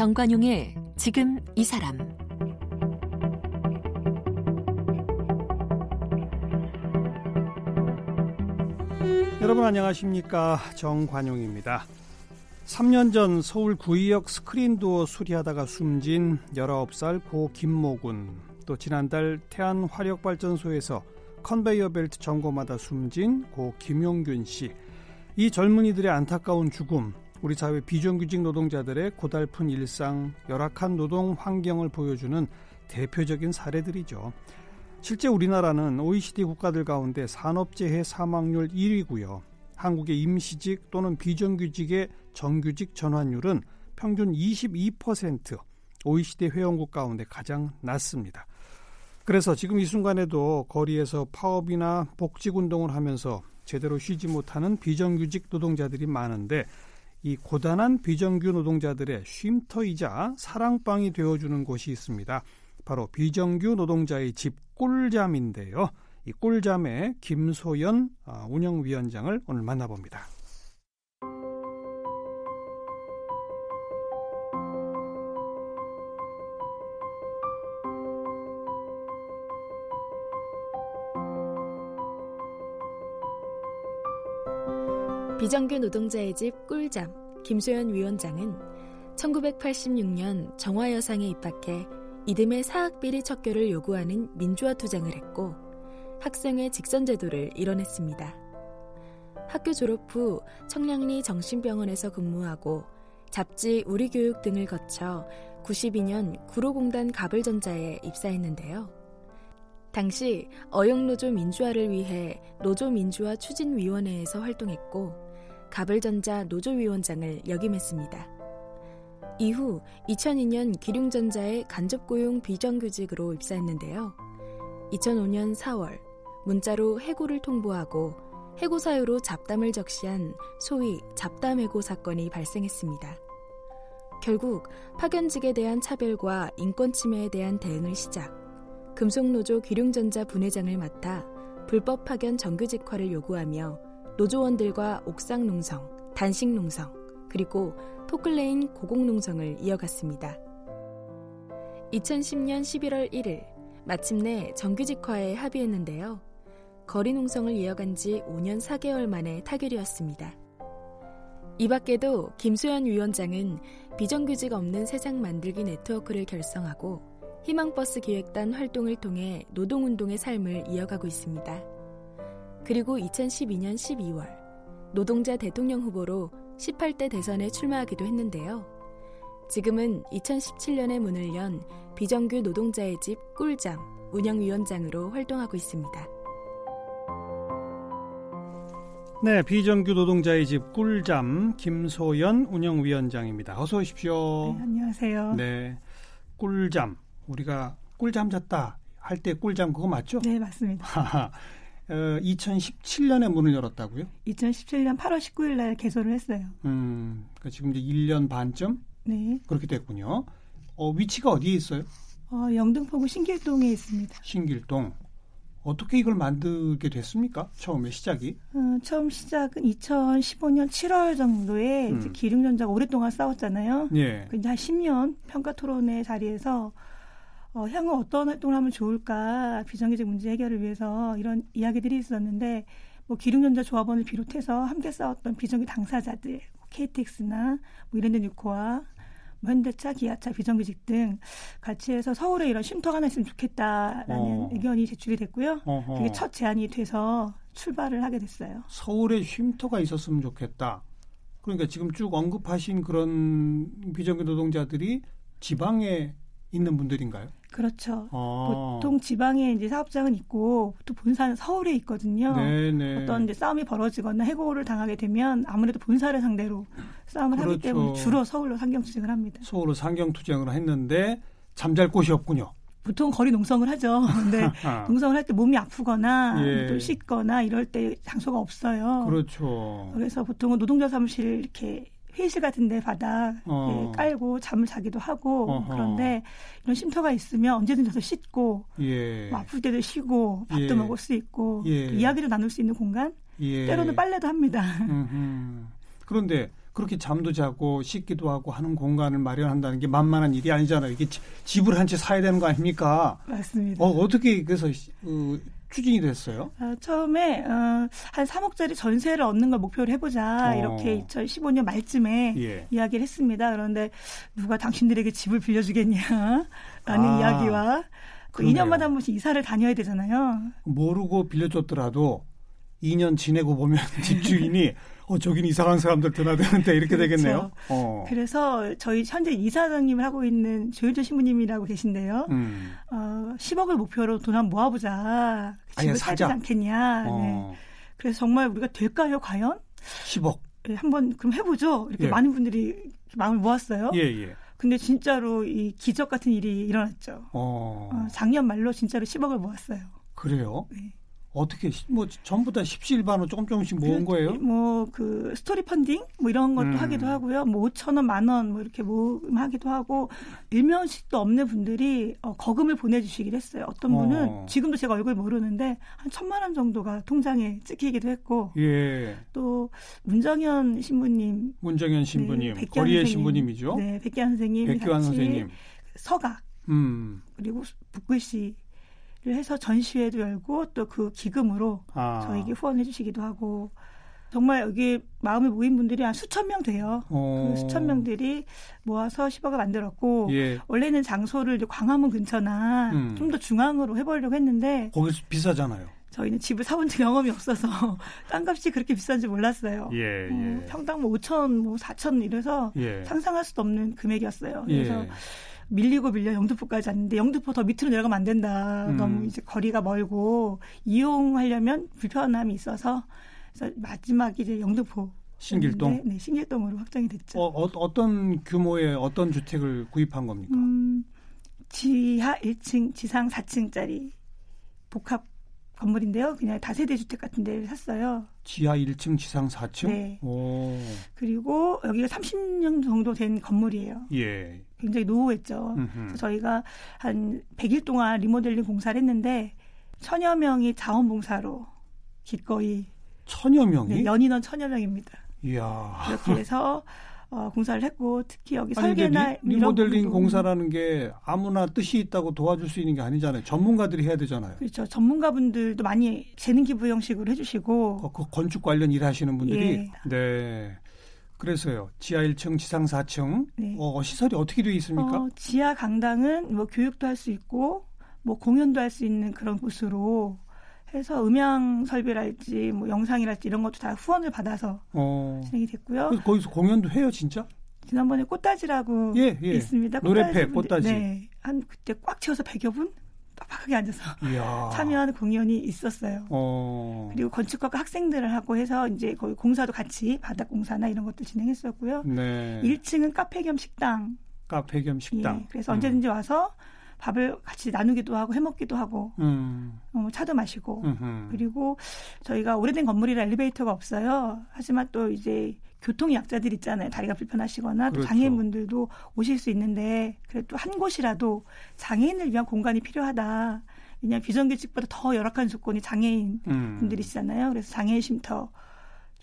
정관용의 지금 이 사람 여러분 안녕하십니까 정관용입니다. 3년 전 서울 구의역 스크린도어 수리하다가 숨진 19살 고 김모군 또 지난달 태안 화력발전소에서 컨베이어 벨트 점검하다 숨진 고 김용균 씨. 이 젊은이들의 안타까운 죽음, 우리 사회 비정규직 노동자들의 고달픈 일상, 열악한 노동 환경을 보여주는 대표적인 사례들이죠. 실제 우리나라는 OECD 국가들 가운데 산업재해 사망률 1위고요. 한국의 임시직 또는 비정규직의 정규직 전환율은 평균 22%, OECD 회원국 가운데 가장 낮습니다. 그래서 지금 이 순간에도 거리에서 파업이나 복직 운동을 하면서 제대로 쉬지 못하는 비정규직 노동자들이 많은데 이 고단한 비정규 노동자들의 쉼터이자 사랑방이 되어주는 곳이 있습니다. 바로 비정규 노동자의 집 꿀잠인데요. 이 꿀잠의 김소연 아, 운영위원장을 오늘 만나봅니다. 비정규 노동자의 집 꿀잠 김소연 위원장은 1986년 정화여상에 입학해 이듬해 사학비리 척결을 요구하는 민주화 투쟁을 했고 학생의 직선제도를 이뤄냈습니다. 학교 졸업 후 청량리 정신병원에서 근무하고 잡지 우리교육 등을 거쳐 92년 구로공단 가불전자에 입사했는데요. 당시 어영노조 민주화를 위해 노조민주화 추진위원회에서 활동했고 가불전자 노조위원장을 역임했습니다. 이후 2002년 기륭전자의 간접고용 비정규직으로 입사했는데요. 2005년 4월 문자로 해고를 통보하고 해고 사유로 잡담을 적시한 소위 잡담해고 사건이 발생했습니다. 결국 파견직에 대한 차별과 인권 침해에 대한 대응을 시작. 금속노조 기룡전자 분회장을 맡아 불법 파견 정규직화를 요구하며 노조원들과 옥상 농성, 단식 농성, 그리고 포클레인 고공 농성을 이어갔습니다. 2010년 11월 1일 마침내 정규직화에 합의했는데요. 거리 농성을 이어간 지 5년 4개월 만에 타결이었습니다. 이 밖에도 김소연 위원장은 비정규직 없는 세상 만들기 네트워크를 결성하고 희망버스 기획단 활동을 통해 노동운동의 삶을 이어가고 있습니다. 그리고 2012년 12월 노동자 대통령 후보로 18대 대선에 출마하기도 했는데요. 지금은 2017년에 문을 연 비정규 노동자의 집 꿀잠 운영위원장으로 활동하고 있습니다. 네, 비정규 노동자의 집 꿀잠 김소연 운영위원장입니다. 어서 오십시오. 네, 안녕하세요. 네, 꿀잠 우리가 꿀잠 잤다 할 때 꿀잠 그거 맞죠? 네, 맞습니다. 어, 2017년에 문을 열었다고요? 2017년 8월 19일 날 개소를 했어요. 음, 그러니까 지금 이제 1년 반쯤? 네. 그렇게 됐군요. 어, 위치가 어디에 있어요? 어, 영등포구 신길동에 있습니다. 신길동. 어떻게 이걸 만들게 됐습니까? 처음에 시작이? 어, 처음 시작은 2015년 7월 정도에 음. 기름전자가 오랫동안 싸웠잖아요. 예. 그 이제 한 10년 평가 토론회 자리에서 어, 향후 어떤 활동을 하면 좋을까 비정규직 문제 해결을 위해서 이런 이야기들이 있었는데 뭐 기름전자 조합원을 비롯해서 함께 싸웠던 비정규 당사자들 KTX나 뭐 이랜드 뉴코와 뭐 현대차, 기아차, 비정규직 등 같이 해서 서울에 이런 쉼터가 하나 있으면 좋겠다라는 어. 의견이 제출이 됐고요. 어허. 그게 첫 제안이 돼서 출발을 하게 됐어요. 서울에 쉼터가 있었으면 좋겠다. 그러니까 지금 쭉 언급하신 그런 비정규 노동자들이 지방에 있는 분들인가요? 그렇죠. 아. 보통 지방에 이제 사업장은 있고 또 본사는 서울에 있거든요. 네네. 어떤 이제 싸움이 벌어지거나 해고를 당하게 되면 아무래도 본사를 상대로 싸움을 그렇죠. 하기 때문에 주로 서울로 상경 투쟁을 합니다. 서울로 상경 투쟁을 했는데 잠잘 곳이 없군요. 보통 거리 농성을 하죠. 근데 농성을 할 때 몸이 아프거나 예. 또 씻거나 이럴 때 장소가 없어요. 그렇죠. 그래서 보통은 노동자 사무실 이렇게 회의실 같은 데 바닥 어. 예, 깔고 잠을 자기도 하고 어허. 그런데 이런 쉼터가 있으면 언제든 가서 씻고 예. 뭐 아플 때도 쉬고 밥도 예. 먹을 수 있고 예. 이야기도 나눌 수 있는 공간 예. 때로는 빨래도 합니다. 음흠. 그런데 그 그렇게 잠도 자고 씻기도 하고 하는 공간을 마련한다는 게 만만한 일이 아니잖아요. 이게 지- 집을 한 채 사야 되는 거 아닙니까? 맞습니다. 어, 어떻게 그래서 어, 추진이 됐어요? 아, 처음에 어, 한 3억짜리 전세를 얻는 걸 목표로 해보자 어. 이렇게 2015년 말쯤에 예. 이야기를 했습니다. 그런데 누가 당신들에게 집을 빌려주겠냐라는 아, 이야기와 그 그러네요. 2년마다 한 번씩 이사를 다녀야 되잖아요. 모르고 빌려줬더라도 2년 지내고 보면 집주인이 어 저긴 이상한 사람들 드나드는데 이렇게 그렇죠. 되겠네요. 어. 그래서 저희 현재 이사장님을 하고 있는 조윤조 신부님이라고 계신데요. 음. 어, 10억을 목표로 돈 한번 모아보자. 집을 사자. 사지 않겠냐. 네. 어. 그래서 정말 우리가 될까요, 과연? 10억. 예, 한번 그럼 해보죠. 이렇게 예. 많은 분들이 마음을 모았어요. 예, 예. 근데 진짜로 이 기적 같은 일이 일어났죠. 어. 어, 작년 말로 진짜로 10억을 모았어요. 그래요? 네. 어떻게 시- 뭐 전부 다 십시일반으로 조금 조금씩 모은 거예요? 뭐 그 스토리 펀딩 뭐 이런 것도 음. 하기도 하고요. 뭐 5천 원, 만 원 뭐 이렇게 모금하기도 하고 일면식도 없는 분들이 어, 거금을 보내주시기도 했어요. 어떤 분은 어. 지금도 제가 얼굴 모르는데 한 천만 원 정도가 통장에 찍히기도 했고 예. 또 문정현 신부님, 문정현 신부님, 네, 거리의 선생님, 신부님이죠. 네, 백기환 선생님, 백기환 선생님. 서각 음. 그리고 북글씨를 해서 전시회도 열고 또 그 기금으로 아. 저에게 후원해 주시기도 하고 정말 여기 마음에 모인 분들이 한 수천 명 돼요. 어. 그 수천 명들이 모아서 10억을 만들었고 예. 원래는 장소를 광화문 근처나 음. 좀더 중앙으로 해보려고 했는데 거기서 비싸잖아요. 저희는 집을 사본 경험이 없어서 땅값이 그렇게 비싼지 몰랐어요. 예, 음, 예. 평당 뭐 5천, 뭐 4천 이래서 예. 상상할 수도 없는 금액이었어요. 그래서 예. 밀리고 밀려 영등포까지 왔는데 영등포 더 밑으로 내려가면 안 된다. 음. 너무 이제 거리가 멀고 이용하려면 불편함이 있어서 그래서 마지막 이제 영등포 신길동. 네, 신길동으로 확정이 됐죠. 어, 어, 떤 규모의 어떤 주택을 구입한 겁니까? 음, 지하 1층, 지상 4층짜리 복합 건물인데요. 그냥 다세대 주택 같은 데를 샀어요. 지하 1층, 지상 4층? 네. 오. 그리고 여기가 30년 정도 된 건물이에요. 예. 굉장히 노후했죠. 그래서 저희가 한 100일 동안 리모델링 공사를 했는데 천여 명이 자원봉사로 기꺼이 천여 명이? 네, 연인원 천여 명입니다. 이야. 그렇게 해서 어, 공사를 했고 특히 여기 아니, 설계나 리, 부분도 공사라는 게 아무나 뜻이 있다고 도와줄 수 있는 게 아니잖아요. 전문가들이 해야 되잖아요. 그렇죠. 전문가분들도 많이 재능 기부 형식으로 해주시고 그, 그 건축 관련 일하시는 분들이 예. 네. 그래서요. 지하 1층, 지상 4층. 네. 어, 시설이 어떻게 되어 있습니까? 어, 지하 강당은 뭐 교육도 할 수 있고 뭐 공연도 할 수 있는 그런 곳으로 해서 음향 설비랄지 뭐 영상이랄지 이런 것도 다 후원을 받아서 어. 진행이 됐고요. 그래서 거기서 공연도 해요, 진짜? 지난번에 꽃다지라고 예, 예. 있습니다. 노래패, 분들- 꽃다지. 네, 한 그때 꽉 채워서 100여 분 빡빡하게 앉아서 이야. 참여하는 공연이 있었어요. 어. 그리고 건축학과 학생들을 하고 해서 이제 거기 공사도 같이 바닥 공사나 이런 것도 진행했었고요. 네. 1층은 카페 겸 식당. 카페 겸 식당. 예, 그래서 음. 언제든지 와서 밥을 같이 나누기도 하고 해먹기도 하고 음. 어, 차도 마시고 음흠. 그리고 저희가 오래된 건물이라 엘리베이터가 없어요. 하지만 또 이제 교통 약자들 있잖아요. 다리가 불편하시거나 또 그렇죠. 장애인분들도 오실 수 있는데 그래도 한 곳이라도 장애인을 위한 공간이 필요하다. 왜냐하면 비정규직보다 더 열악한 조건이 장애인 음. 분들이시잖아요. 그래서 장애인 쉼터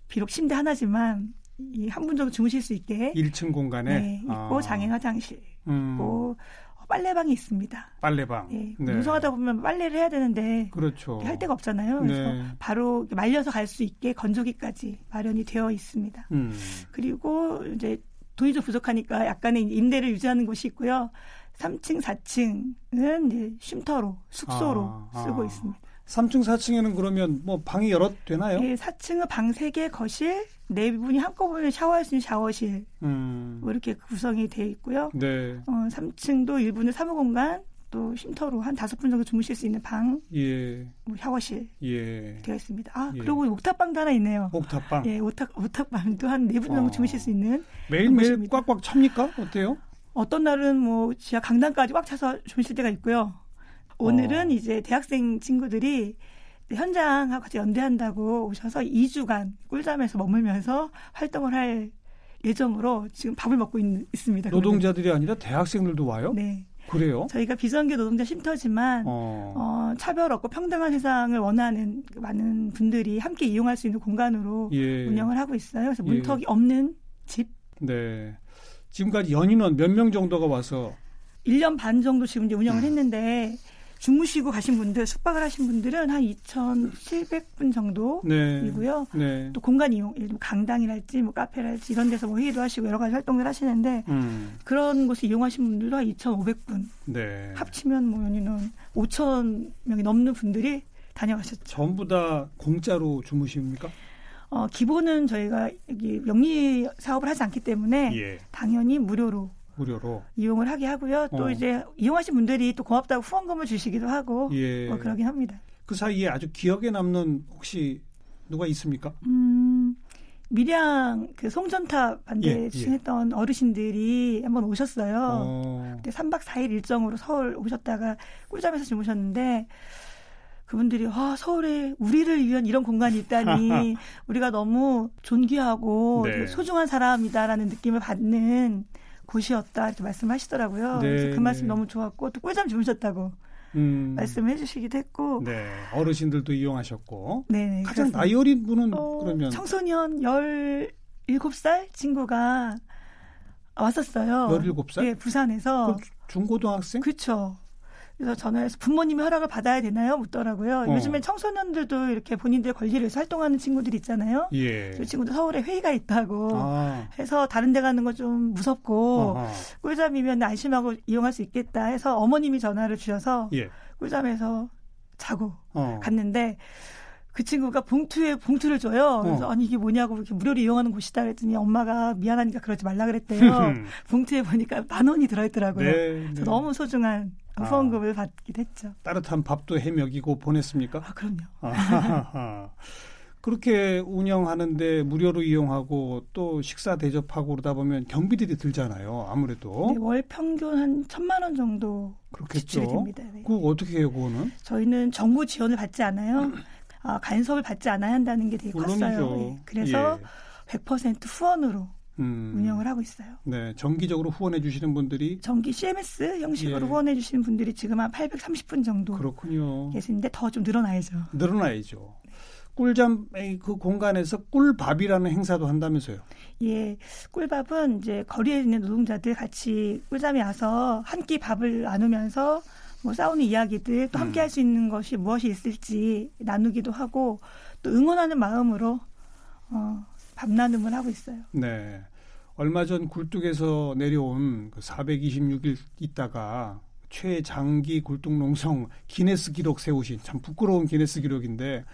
비록 침대 하나지만 이 한 분 정도 주무실 수 있게 1층 공간에 네, 있고 아. 장애인 화장실 음. 있고 어, 빨래방이 있습니다. 빨래방. 예, 네. 운송하다 보면 빨래를 해야 되는데 그렇죠. 할 데가 없잖아요. 그래서 네. 바로 말려서 갈 수 있게 건조기까지 마련이 되어 있습니다. 음. 그리고 이제 돈이 좀 부족하니까 약간의 임대를 유지하는 곳이 있고요. 3층, 4층은 이제 쉼터로 숙소로 아, 쓰고 아. 있습니다. 3층, 4층에는 그러면 뭐 방이 여러 되나요? 예, 4층은 방 3개, 거실, 네 분이 한꺼번에 샤워할 수 있는 샤워실 음. 뭐 이렇게 구성이 되어 있고요. 네. 어, 3층도 일부는 사무 공간, 또 쉼터로 한 다섯 분 정도 주무실 수 있는 방, 예. 뭐 샤워실 예. 되어 있습니다. 아, 예. 그리고 옥탑방도 하나 있네요. 옥탑방. 예, 오탁, 오탁방도 한 네분 정도 어. 주무실 수 있는 매일 매일 곳입니다. 꽉꽉 찹니까? 어때요? 어떤 날은 뭐 지하 강당까지 꽉 차서 주무실 때가 있고요. 오늘은 어. 이제 대학생 친구들이 현장하고 같이 연대한다고 오셔서 2주간 꿀잠에서 머물면서 활동을 할 예정으로 지금 밥을 먹고 있, 습니다 노동자들이 아니라 대학생들도 와요? 네. 그래요? 저희가 비정규 노동자 쉼터지만 어. 어, 차별 없고 평등한 세상을 원하는 그 많은 분들이 함께 이용할 수 있는 공간으로 예. 운영을 하고 있어요. 그래서 예. 문턱이 없는 집. 네. 지금까지 연인원 몇 명 정도가 와서 1년 반 정도 지금 이제 운영을 했는데 주무시고 가신 분들, 숙박을 하신 분들은 한 2,700분 정도이고요. 네. 네. 또 공간 이용, 예를 들면 강당이랄지 뭐 카페랄지 이런 데서 뭐 회의도 하시고 여러 가지 활동을 하시는데 음. 그런 곳을 이용하신 분들도 한 2,500분. 네. 합치면 뭐 연인은 5천 명이 넘는 분들이 다녀가셨죠. 전부 다 공짜로 주무십니까? 어, 기본은 저희가 여기 명리 사업을 하지 않기 때문에 예. 당연히 무료로 무료로. 이용을 하게 하고요. 또 어. 이제 이용하신 분들이 또 고맙다고 후원금을 주시기도 하고 예. 뭐 그러긴 합니다. 그 사이에 아주 기억에 남는 혹시 누가 있습니까? 음, 밀양 그 송전탑 반대 예, 예. 추진했던 어르신들이 한번 오셨어요. 어. 그때 3박 4일 일정으로 서울 오셨다가 꿀잠에서 주무셨는데 그분들이 아 서울에 우리를 위한 이런 공간이 있다니 우리가 너무 존귀하고 네. 소중한 사람이다라는 느낌을 받는 곳이었다 이렇게 말씀하시더라고요. 네, 그래서 그 말씀 네. 너무 좋았고 또 꿀잠 주무셨다고 음. 말씀해 주시기도 했고 네. 어르신들도 이용하셨고. 네네 가장 그렇습니다. 나이 어린 분은 어, 그러면 청소년 17살 친구가 왔었어요. 17살? 네, 부산에서. 그 중고등학생? 그렇죠. 그래서 전화해서 부모님의 허락을 받아야 되나요? 묻더라고요. 어. 요즘엔 청소년들도 이렇게 본인들 권리를 위해서 활동하는 친구들이 있잖아요. 예. 그 친구도 서울에 회의가 있다고 아. 해서 다른 데 가는 거 좀 무섭고 아하. 꿀잠이면 안심하고 이용할 수 있겠다 해서 어머님이 전화를 주셔서 예. 꿀잠에서 자고 어. 갔는데 그 친구가 봉투에 봉투를 줘요. 그래서 어. 아니 이게 뭐냐고 이렇게 무료로 이용하는 곳이다 그랬더니 엄마가 미안하니까 그러지 말라 그랬대요. 봉투에 보니까 만 원이 들어있더라고요. 네, 네. 너무 소중한 아. 후원금을 받기도 했죠. 따뜻한 밥도 해 먹이고 보냈습니까? 아 그럼요. 아하하. 그렇게 운영하는데 무료로 이용하고 또 식사 대접하고 그러다 보면 경비들이 들잖아요. 아무래도 네, 월 평균 한 천만 원 정도 지출이 그렇겠죠. 됩니다. 네. 그거 어떻게 해요, 그거는? 저희는 정부 지원을 받지 않아요. 아, 간섭을 받지 않아야 한다는 게 되게 컸어요. 예, 그래서 예. 100% 후원으로 음. 운영을 하고 있어요. 네, 정기적으로 후원해 주시는 분들이 정기 CMS 형식으로 예. 후원해 주시는 분들이 지금 한 830분 정도 그렇군요. 계시는데 더 좀 늘어나야죠. 늘어나야죠. 꿀잠의 그 공간에서 꿀밥이라는 행사도 한다면서요. 예, 꿀밥은 이제 거리에 있는 노동자들 같이 꿀잠에 와서 한 끼 밥을 나누면서 뭐 싸우는 이야기들 또 함께 음. 할수 있는 것이 무엇이 있을지 나누기도 하고 또 응원하는 마음으로 어, 밥 나눔을 하고 있어요. 네. 얼마 전 굴뚝에서 내려온 그 426일 있다가 최장기 굴뚝 농성 기네스 기록 세우신 참 부끄러운 기네스 기록인데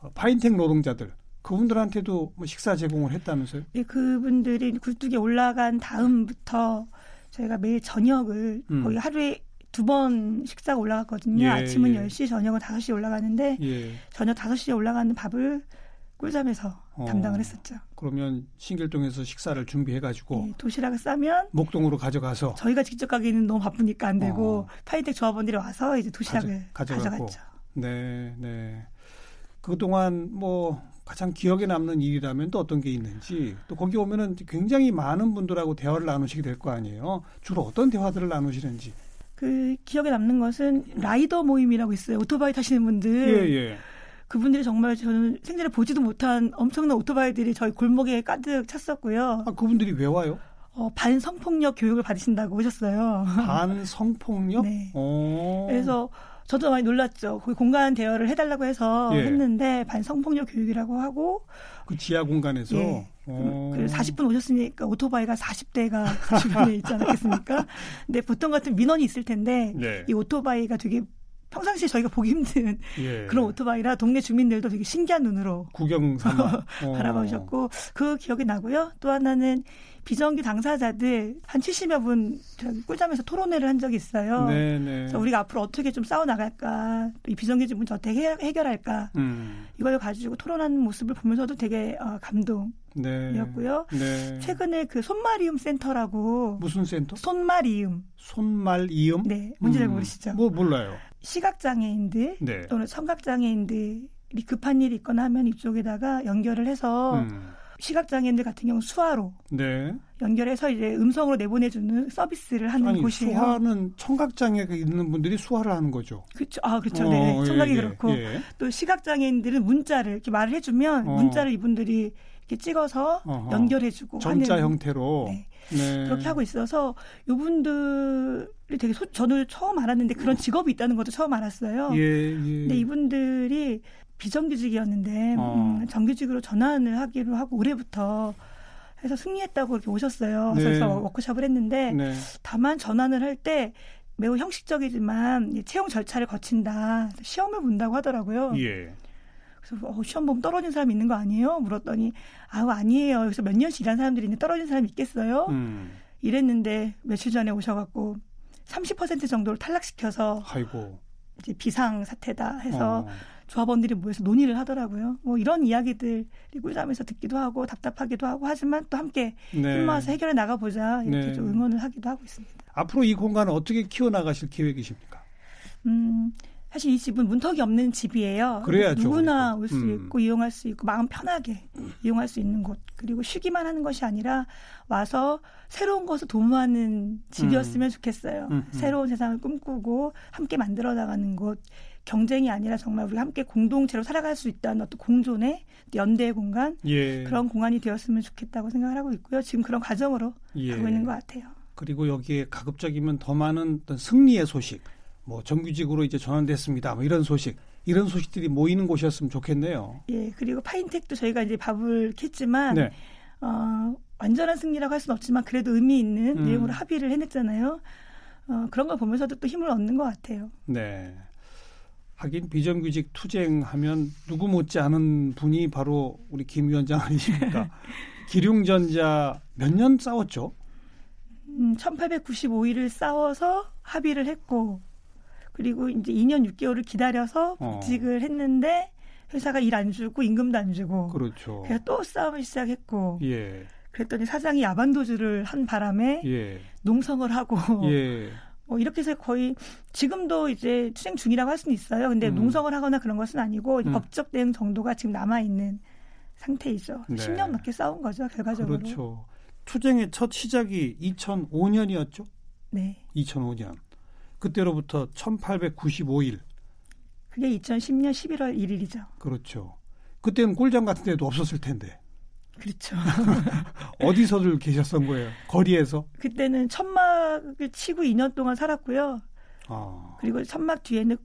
어, 파인텍 노동자들 그분들한테도 뭐 식사 제공을 했다면서요? 예, 그분들이 굴뚝에 올라간 다음부터 저희가 매일 저녁을 음. 거의 하루에 두 번 식사가 올라갔거든요. 예, 아침은 예. 10시, 저녁은 5시에 올라가는데 예. 저녁 5시에 올라가는 밥을 꿀잠에서 어. 담당을 했었죠. 그러면 신길동에서 식사를 준비해가지고 예, 도시락을 싸면 목동으로 가져가서 저희가 직접 가기는 너무 바쁘니까 안 되고 어. 파이텍 조합원들이 와서 이제 도시락을 가져-. 가져갔죠. 네, 네. 그동안 뭐 가장 기억에 남는 일이라면 또 어떤 게 있는지 또 거기 오면은 굉장히 많은 분들하고 대화를 나누시게 될 거 아니에요. 주로 어떤 대화들을 나누시는지. 그 기억에 남는 것은 라이더 모임이라고 있어요. 오토바이 타시는 분들. 예, 예. 그분들이 정말 저는 생전에 보지도 못한 엄청난 오토바이들이 저희 골목에 가득 찼었고요. 아, 그분들이 왜 와요? 어, 반성폭력 교육을 받으신다고 오셨어요. 반성폭력? 네. 어. 그래서 저도 많이 놀랐죠. 거기 공간 대여를 해달라고 해서 예. 했는데 반성폭력 교육이라고 하고 그 지하 공간에서 예. 어. 그 40분 오셨으니까 오토바이가 40대가 주변에 있지 않았겠습니까? 근데 보통 같은 민원이 있을 텐데 네. 이 오토바이가 되게 평상시에 저희가 보기 힘든 예. 그런 오토바이라 동네 주민들도 되게 신기한 눈으로 구경 삼아 어. 바라보셨고 그 기억이 나고요. 또 하나는 비정규 당사자들 한 70여 분 꿀잠에서 토론회를 한 적이 있어요. 네, 네. 그래서 우리가 앞으로 어떻게 좀 싸워 나갈까, 또이 비정규직 문제 어떻게 해- 해결할까 음. 이걸 가지고 토론하는 모습을 보면서도 되게 어, 감동 이었고요. 네. 네. 최근에 그 손말이음 센터라고 무슨 센터? 손말이음, 손말 이음? 네, 뭔지 잘 음. 모르시죠? 뭐 몰라요. 시각 장애인들 네. 또는 청각 장애인들이 급한 일이 있거나 하면 이쪽에다가 연결을 해서 음. 시각 장애인들 같은 경우 수화로 네. 연결해서 이제 음성으로 내보내주는 서비스를 하는 아니 곳이에요. 수화는 청각 장애가 있는 분들이 수화를 하는 거죠. 그렇죠. 아, 그렇죠. 어, 네. 청각이 예, 예, 그렇고 예. 또 시각 장애인들은 문자를 이렇게 말을 해주면 어. 문자를 이분들이 찍어서 어허. 연결해주고 점자 하는 형태로 네. 네. 그렇게 하고 있어서 이분들이 되게 소, 저도 처음 알았는데 그런 직업이 있다는 것도 처음 알았어요. 예, 예. 근데 이분들이 비정규직이었는데 어. 음, 정규직으로 전환을 하기로 하고 올해부터 해서 승리했다고 이렇게 오셨어요. 네. 그래서 워크숍을 했는데 네. 다만 전환을 할 때 매우 형식적이지만 이 채용 절차를 거친다. 시험을 본다고 하더라고요. 예. 그래서 어, 시험 보면 떨어진 사람 있는 거 아니에요? 물었더니 아우 아니에요. 그래서 몇 년씩 일한 사람들이 있는데 떨어진 사람이 있겠어요? 음. 이랬는데 며칠 전에 오셔갖고 30% 정도를 탈락시켜서 아이고. 이제 비상 사태다 해서 어. 조합원들이 모여서 논의를 하더라고요. 뭐 이런 이야기들이 꿀잠에서 듣기도 하고 답답하기도 하고 하지만 또 함께 네. 힘 모아서 해결해 나가보자 이렇게 네. 좀 응원을 하기도 하고 있습니다. 앞으로 이 공간을 어떻게 키워나가실 계획이십니까? 음, 사실 이 집은 문턱이 없는 집이에요. 그래야죠, 누구나 그리고. 올수 음. 있고 이용할 수 있고 마음 편하게 이용할 수 있는 곳. 그리고 쉬기만 하는 것이 아니라 와서 새로운 것을 도모하는 집이었으면 좋겠어요. 음, 음. 새로운 세상을 꿈꾸고 함께 만들어 나가는 곳. 경쟁이 아니라 정말 우리가 함께 공동체로 살아갈 수 있다는 어떤 공존의 연대의 공간 예. 그런 공간이 되었으면 좋겠다고 생각을 하고 있고요. 지금 그런 과정으로 예. 가고 있는 것 같아요. 그리고 여기에 가급적이면 더 많은 어떤 승리의 소식, 뭐 정규직으로 이제 전환됐습니다. 뭐 이런 소식, 이런 소식들이 모이는 곳이었으면 좋겠네요. 예, 그리고 파인텍도 저희가 이제 밥을 캤지만 네. 어, 완전한 승리라고 할 수는 없지만 그래도 의미 있는 음. 내용으로 합의를 해냈잖아요. 어, 그런 걸 보면서도 또 힘을 얻는 것 같아요. 네. 하긴 비정규직 투쟁하면 누구 못지 않은 분이 바로 우리 김 위원장 아니십니까? 기룡전자 몇 년 싸웠죠? 음, 1895일을 싸워서 합의를 했고 그리고 이제 2년 6개월을 기다려서 어. 복직을 했는데 회사가 일 안 주고 임금도 안 주고 그렇죠. 그래서 또 싸움을 시작했고 예, 그랬더니 사장이 야반도주를 한 바람에 예, 농성을 하고 예. 뭐 이렇게 해서 거의 지금도 이제 투쟁 중이라고 할 수는 있어요. 근데 음. 농성을 하거나 그런 것은 아니고 음. 법적 대응 정도가 지금 남아 있는 상태이죠. 네. 10년 넘게 싸운 거죠, 결과적으로. 그렇죠. 투쟁의 첫 시작이 2005년이었죠? 네. 2005년. 그때로부터 1895일. 그게 2010년 11월 1일이죠. 그렇죠. 그때는 꿀장 같은 데도 없었을 텐데. 그렇죠. 어디서들 계셨던 거예요? 거리에서? 그때는 천막을 치고 2년 동안 살았고요. 아, 그리고 천막 뒤에는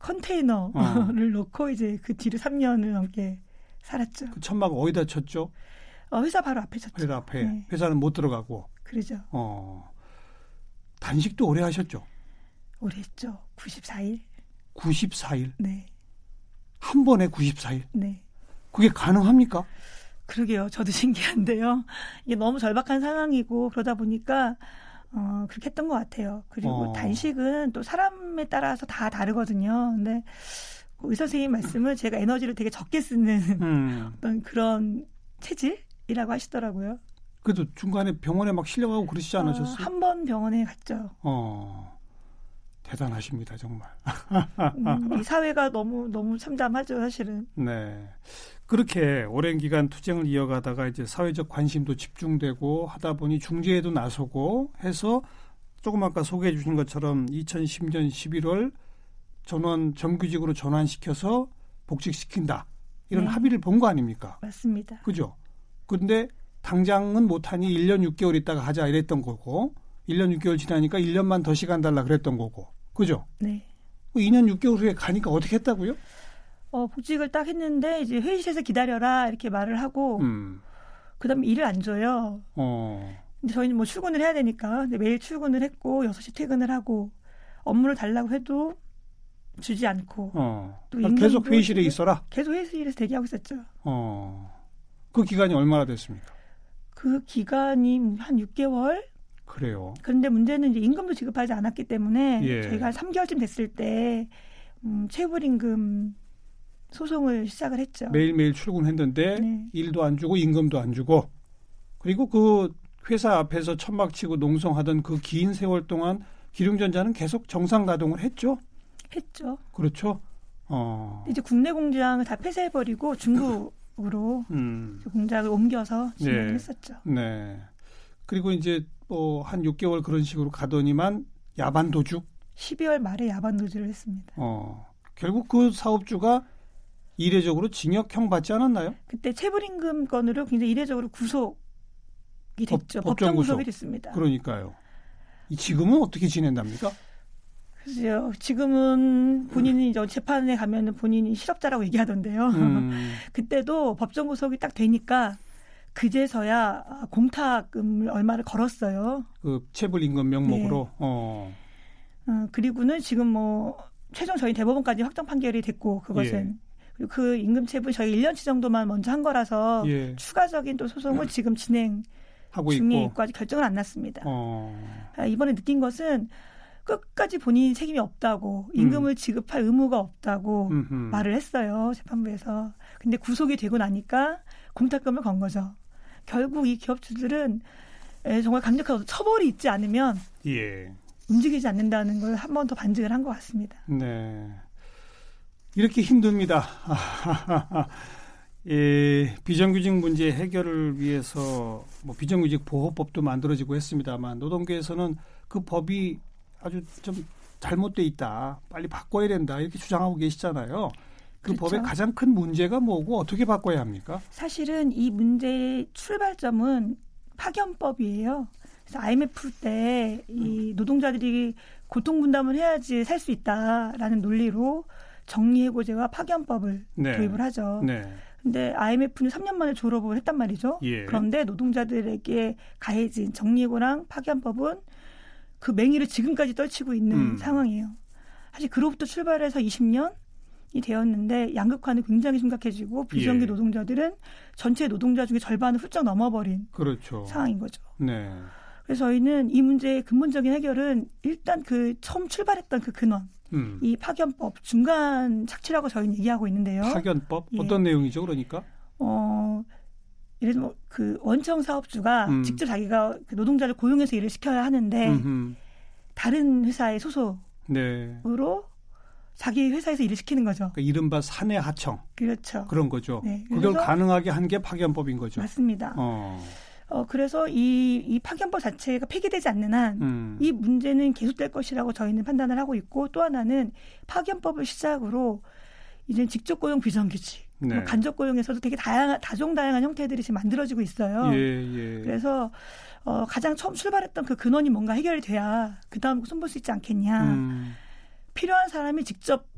컨테이너를 어. 놓고 이제 그 뒤로 3년을 넘게 살았죠. 그 천막 어디다 쳤죠? 어, 회사 바로 앞에 쳤죠. 회사 앞에. 네. 회사는 못 들어가고. 그러죠. 어. 단식도 오래 하셨죠? 오래 했죠. 94일. 94일. 네. 한 번에 94일. 네. 그게 가능합니까? 그러게요. 저도 신기한데요. 이게 너무 절박한 상황이고 그러다 보니까 어, 그렇게 했던 것 같아요. 그리고 어. 단식은 또 사람에 따라서 다 다르거든요. 근데 그 의사 선생님 말씀을 제가 에너지를 되게 적게 쓰는 음. 어떤 그런 체질이라고 하시더라고요. 그래도 중간에 병원에 막 실려가고 그러시지 않으셨어요? 한번 병원에 갔죠. 어. 대단하십니다, 정말. 음, 우리 사회가 너무 너무 참담하죠, 사실은. 네. 그렇게 오랜 기간 투쟁을 이어가다가 이제 사회적 관심도 집중되고 하다 보니 중재에도 나서고 해서 조금 아까 소개해 주신 것처럼 2010년 11월 전원 정규직으로 전환시켜서 복직시킨다. 이런 네. 합의를 본 거 아닙니까? 맞습니다. 그죠? 근데 당장은 못하니 1년 6개월 있다가 하자 이랬던 거고 1년 6개월 지나니까 1년만 더 시간 달라 그랬던 거고. 그죠? 네. 2년 6개월 후에 가니까 어떻게 했다고요? 어, 복직을 딱 했는데 이제 회의실에서 기다려라 이렇게 말을 하고 음. 그다음에 일을 안 줘요. 어. 근데 저희는 뭐 출근을 해야 되니까 근데 매일 출근을 했고 6시 퇴근을 하고 업무를 달라고 해도 주지 않고 어. 또 그러니까 계속 회의실에 있어라. 계속 회의실에서 대기하고 있었죠. 어. 그 기간이 얼마나 됐습니까? 그 기간이 한 6개월? 그래요. 그런데 문제는 이제 임금도 지급하지 않았기 때문에 예. 저희가 한 3개월쯤 됐을 때 음, 체불임금 소송을 시작을 했죠. 매일매일 출근했는데 네. 일도 안 주고 임금도 안 주고 그리고 그 회사 앞에서 천막 치고 농성하던 그 긴 세월 동안 기룡전자는 계속 정상 가동을 했죠. 했죠. 그렇죠. 어. 이제 국내 공장을 다 폐쇄해버리고 중국으로 음. 그 공장을 옮겨서 진행을 네. 했었죠. 네. 그리고 이제 뭐 한 6개월 그런 식으로 가더니만 야반 도주. 12월 말에 야반 노조를 했습니다. 어. 결국 그 사업주가 이례적으로 징역형 받지 않았나요? 그때 체불임금 건으로 굉장히 이례적으로 구속이 됐죠. 법, 법정 구속. 구속이 됐습니다. 그러니까요. 지금은 어떻게 지낸답니까? 글쎄요. 지금은 본인이 이제 재판에 가면은 본인이 실업자라고 얘기하던데요. 음, 그때도 법정 구속이 딱 되니까 그제서야 공탁금을 얼마를 걸었어요. 그 체불 임금 명목으로. 네. 어. 어, 그리고는 지금 뭐 최종 저희 대법원까지 확정 판결이 됐고 그것은 그리고 그 임금 체불 저희 1년치 정도만 먼저 한 거라서 예. 추가적인 또 소송을 지금 진행 하고 중에 있고. 아직 결정은 안 났습니다. 어. 아, 이번에 느낀 것은 끝까지 본인이 책임이 없다고 임금을 지급할 의무가 없다고 음흠. 말을 했어요 재판부에서. 근데 구속이 되고 나니까 공탁금을 건 거죠. 결국 이 기업주들은 에, 정말 강력한 처벌이 있지 않으면 예. 움직이지 않는다는 걸 한 번 더 반증을 한 것 같습니다. 네. 이렇게 힘듭니다. 예, 비정규직 문제 해결을 위해서 뭐 비정규직 보호법도 만들어지고 했습니다만 노동계에서는 그 법이 아주 좀 잘못돼 있다. 빨리 바꿔야 된다. 이렇게 주장하고 계시잖아요. 그 그렇죠. 법의 가장 큰 문제가 뭐고 어떻게 바꿔야 합니까? 사실은 이 문제의 출발점은 파견법이에요. 그래서 IMF 때 이 노동자들이 고통 분담을 해야지 살 수 있다라는 논리로 정리해고제와 파견법을 네. 도입을 하죠. 네. 근데 IMF는 3년 만에 졸업을 했단 말이죠. 예. 그런데 노동자들에게 가해진 정리해고랑 파견법은 그 맹위를 지금까지 떨치고 있는 음. 상황이에요. 사실 그로부터 출발해서 20년 이 되었는데 양극화는 굉장히 심각해지고 비정규 예. 노동자들은 전체 노동자 중에 절반을 훌쩍 넘어버린 그렇죠. 상황인 거죠. 네. 그래서 저희는 이 문제의 근본적인 해결은 일단 그 처음 출발했던 그 근원, 음. 이 파견법 중간 착취라고 저희는 얘기하고 있는데요. 파견법 예. 어떤 내용이죠? 그러니까 어, 예를 들면 그 원청 사업주가 음. 직접 자기가 그 노동자를 고용해서 일을 시켜야 하는데 음흠. 다른 회사의 소속으로 네. 자기 회사에서 일을 시키는 거죠. 그러니까 이른바 사내 하청 그렇죠. 그런 거죠. 네, 그걸 가능하게 한 게 파견법인 거죠. 맞습니다. 어. 어, 그래서 이, 이 파견법 자체가 폐기되지 않는 한 음. 이 문제는 계속될 것이라고 저희는 판단을 하고 있고 또 하나는 파견법을 시작으로 이제 직접 고용 비정규직, 네. 뭐 간접 고용에서도 되게 다양한 다종 다양한 형태들이 지금 만들어지고 있어요. 예, 예. 그래서 어, 가장 처음 출발했던 그 근원이 뭔가 해결이 돼야 그 다음 손볼 수 있지 않겠냐. 음, 필요한 사람이 직접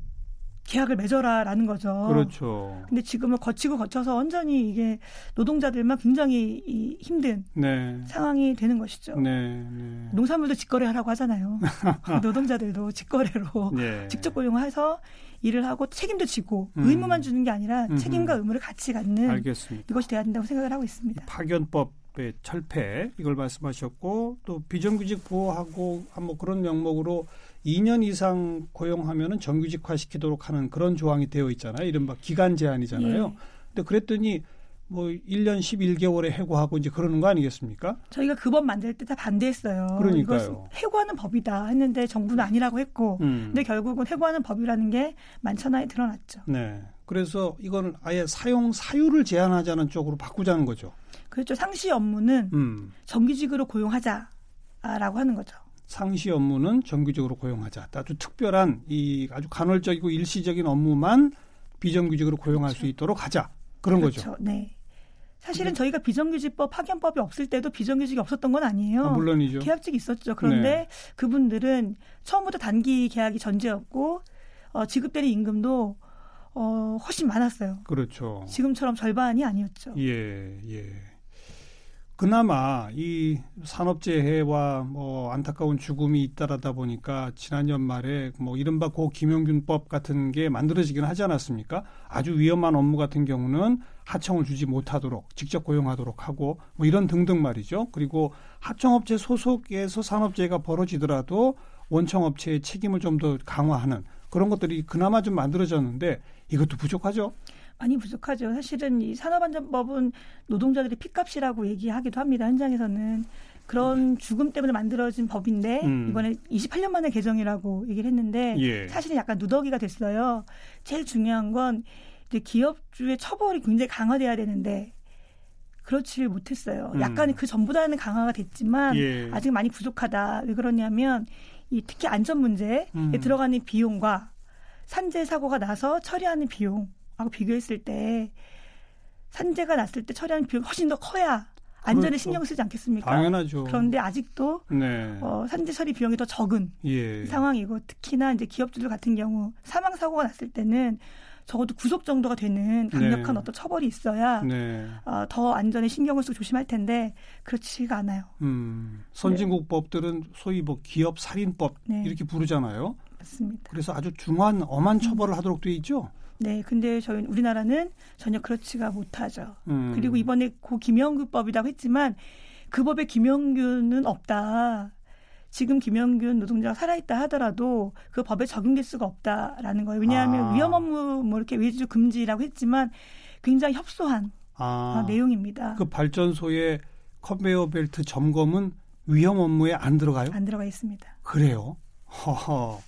계약을 맺어라라는 거죠. 그렇죠. 근데 지금은 거치고 거쳐서 완전히 이게 노동자들만 굉장히 이 힘든 네. 상황이 되는 것이죠. 네, 네. 농산물도 직거래하라고 하잖아요. 노동자들도 직거래로 예. 직접 고용해서 일을 하고 책임도 지고 음. 의무만 주는 게 아니라 음흠. 책임과 의무를 같이 갖는 알겠습니다. 이것이 돼야 된다고 생각을 하고 있습니다. 파견법 의 철폐 이걸 말씀하셨고 또 비정규직 보호하고 뭐 그런 명목으로 2년 이상 고용하면은 정규직화 시키도록 하는 그런 조항이 되어 있잖아요. 이른바 기간 제한이잖아요. 예. 근데 그랬더니 뭐 1년 11개월에 해고하고 이제 그러는 거 아니겠습니까? 저희가 그 법 만들 때 다 반대했어요. 그러니까요. 해고하는 법이다 했는데 정부는 아니라고 했고 음. 근데 결국은 해고하는 법이라는 게 만천하에 드러났죠. 네. 그래서 이거는 아예 사용 사유를 제한하자는 쪽으로 바꾸자는 거죠. 그렇죠. 상시 업무는 음. 정규직으로 고용하자라고 하는 거죠. 상시 업무는 정규직으로 고용하자. 아주 특별한 이 아주 간헐적이고 일시적인 업무만 비정규직으로 고용할 수 있도록 하자. 그런 거죠. 그렇죠. 네. 사실은 저희가 비정규직법 파견법이 없을 때도 비정규직이 없었던 건 아니에요. 아, 물론이죠. 계약직이 있었죠. 그런데 네. 그분들은 처음부터 단기 계약이 전제였고 어, 지급되는 임금도 어, 훨씬 많았어요. 그렇죠. 지금처럼 절반이 아니었죠. 예, 예. 그나마 이 산업재해와 뭐 안타까운 죽음이 잇따르다 보니까 지난 연말에 뭐 이른바 고 김용균법 같은 게 만들어지긴 하지 않았습니까? 아주 위험한 업무 같은 경우는 하청을 주지 못하도록 직접 고용하도록 하고 뭐 이런 등등 말이죠. 그리고 하청업체 소속에서 산업재해가 벌어지더라도 원청업체의 책임을 좀 더 강화하는 그런 것들이 그나마 좀 만들어졌는데 이것도 부족하죠. 많이 부족하죠. 사실은 이 산업안전법은 노동자들의 피값이라고 얘기하기도 합니다. 현장에서는 그런 죽음 때문에 만들어진 법인데 음. 이번에 28년 만에 개정이라고 얘기를 했는데 예. 사실은 약간 누더기가 됐어요. 제일 중요한 건 이제 기업주의 처벌이 굉장히 강화돼야 되는데 그렇지를 못했어요. 음. 약간 그 전보다는 강화가 됐지만 예. 아직 많이 부족하다. 왜 그러냐면 이 특히 안전 문제에 음. 들어가는 비용과 산재 사고가 나서 처리하는 비용 비교했을 때 산재가 났을 때 처리하는 비용이 훨씬 더 커야 안전에 그렇죠. 신경 쓰지 않겠습니까? 당연하죠. 그런데 아직도 네. 어, 산재 처리 비용이 더 적은 예. 상황이고 특히나 이제 기업주들 같은 경우 사망 사고가 났을 때는 적어도 구속 정도가 되는 강력한 네. 어떤 처벌이 있어야 네. 어, 더 안전에 신경을 쓰고 조심할 텐데 그렇지가 않아요. 음. 선진국 법들은 소위 뭐 기업 살인법 네. 이렇게 부르잖아요. 맞습니다. 그래서 아주 중한 엄한 처벌을 하도록 돼 있죠. 네, 근데 저희 우리나라는 전혀 그렇지가 못하죠. 음. 그리고 이번에 고 김영규법이라고 했지만 그 법에 김영규는 없다. 지금 김영균 노동자가 살아있다 하더라도 그 법에 적용될 수가 없다라는 거예요. 왜냐하면 아. 위험 업무 뭐 이렇게 외주 금지라고 했지만 굉장히 협소한 아, 어, 내용입니다. 그 발전소의 컨베이어 벨트 점검은 위험 업무에 안 들어가요? 안 들어가 있습니다. 그래요? 허허.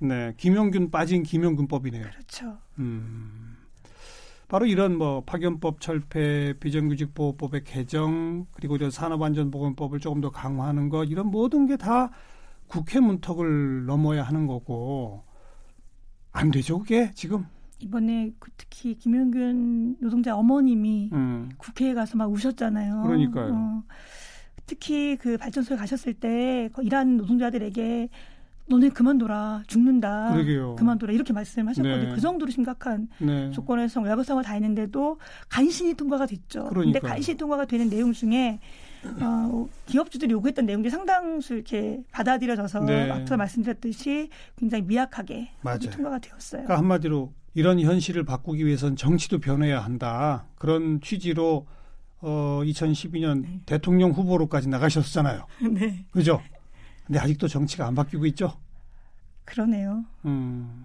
네, 김용균 빠진 김용균법이네요. 그렇죠. 음. 바로 이런 뭐 파견법 철폐, 비정규직 보호법의 개정, 그리고 이런 산업안전보건법을 조금 더 강화하는 것 이런 모든 게 다 국회 문턱을 넘어야 하는 거고 안 되죠, 그게 지금. 이번에 그 특히 김용균 노동자 어머님이 음. 국회에 가서 막 우셨잖아요. 그러니까요. 어, 특히 그 발전소에 가셨을 때그 일하는 노동자들에게 너네 그만둬라 죽는다 그러게요. 그만둬라 이렇게 말씀하셨거든요. 네. 그 정도로 심각한 네. 조건에서 외교성을 다 했는데도 간신히 통과가 됐죠. 그런데. 간신히 통과가 되는 내용 중에 어, 기업주들이 요구했던 내용들이 상당수 이렇게 받아들여져서 네. 앞서 말씀드렸듯이 굉장히 미약하게. 통과가 되었어요. 그러니까 한마디로 이런 현실을 바꾸기 위해서는 정치도 변해야 한다. 그런 취지로 어 2012년 네. 대통령 후보로까지 나가셨잖아요. 네, 그죠? 근데 아직도 정치가 안 바뀌고 있죠. 그러네요. 음.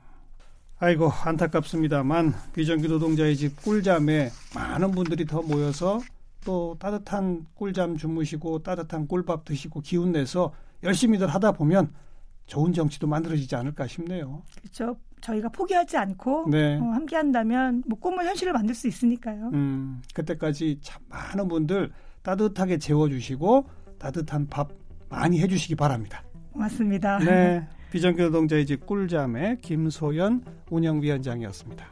아이고 안타깝습니다만 비정규 노동자의 집 꿀잠에 많은 분들이 더 모여서 또 따뜻한 꿀잠 주무시고 따뜻한 꿀밥 드시고 기운 내서 열심히들 하다 보면 좋은 정치도 만들어지지 않을까 싶네요. 그렇죠. 저희가 포기하지 않고 네. 어, 함께 한다면 뭐 꿈을 현실을 만들 수 있으니까요. 음, 그때까지 참 많은 분들 따뜻하게 재워주시고 따뜻한 밥 많이 해주시기 바랍니다. 고맙습니다. 네, 비정규 노동자의 집 꿀잠의 김소연 운영위원장이었습니다.